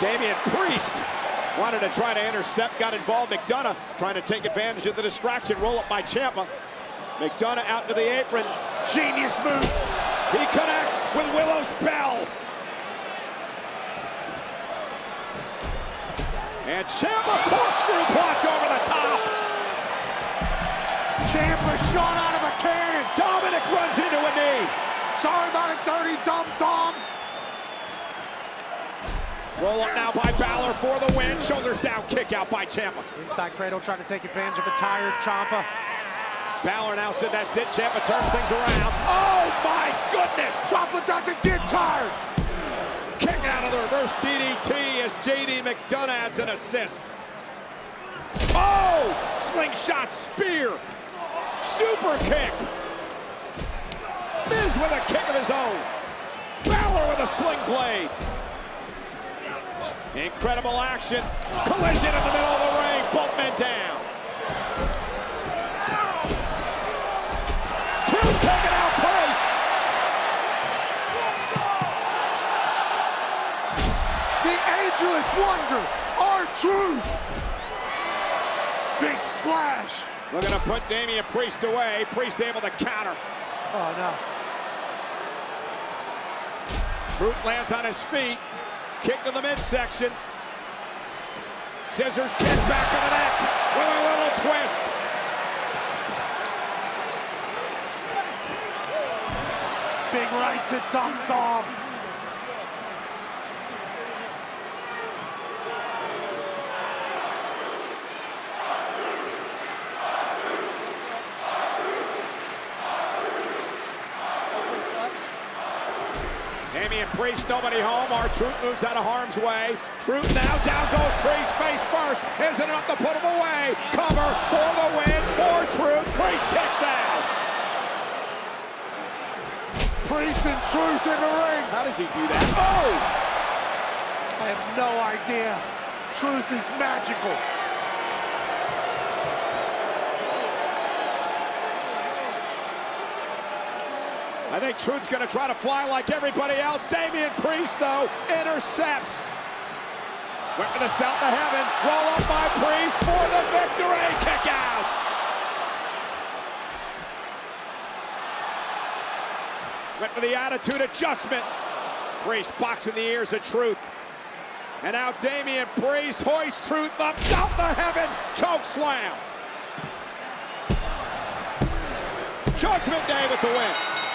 Damian Priest wanted to try to intercept, got involved. McDonagh trying to take advantage of the distraction. Roll up by Ciampa. McDonagh out to the apron. Genius move. He connects with Willow's bell. And Ciampa corkscrew punch over the top. Ciampa shot out of a cannon. Dominic runs into a knee. Sorry about it, dirty dum-dum. Roll up now by Balor for the win. Shoulders down, kick out by Ciampa. Inside cradle trying to take advantage of a tired Ciampa. Balor now said that's it. Ciampa turns things around. Oh my goodness! Ciampa doesn't get tired. Kick out of the reverse DDT as JD McDonagh adds an assist. Oh! Slingshot spear. Super kick. Miz with a kick of his own. Balor with a sling blade. Incredible action. Collision in the middle of the ring. Both men down. Truth taking out Priest. The ageless wonder, R-Truth. Big splash. Looking to put Damian Priest away. Priest able to counter. Oh, no. Truth lands on his feet. Kick to the midsection. Scissors kick back to the neck with a little twist. Big right to Dum Dum. Damian Priest, nobody home. R-Truth moves out of harm's way. Truth now, down goes Priest, face first. Isn't enough to put him away. Cover for the win for Truth. Priest kicks out. Priest and Truth in the ring. How does he do that? Oh! I have no idea. Truth is magical. I think Truth's gonna try to fly like everybody else. Damian Priest, though, intercepts. Went for the south of heaven. Roll up by Priest for the victory. Kick out. Went for the attitude adjustment. Priest boxing the ears of Truth. And now Damian Priest hoists Truth up south of heaven. Choke slam. Judgment Day with the win.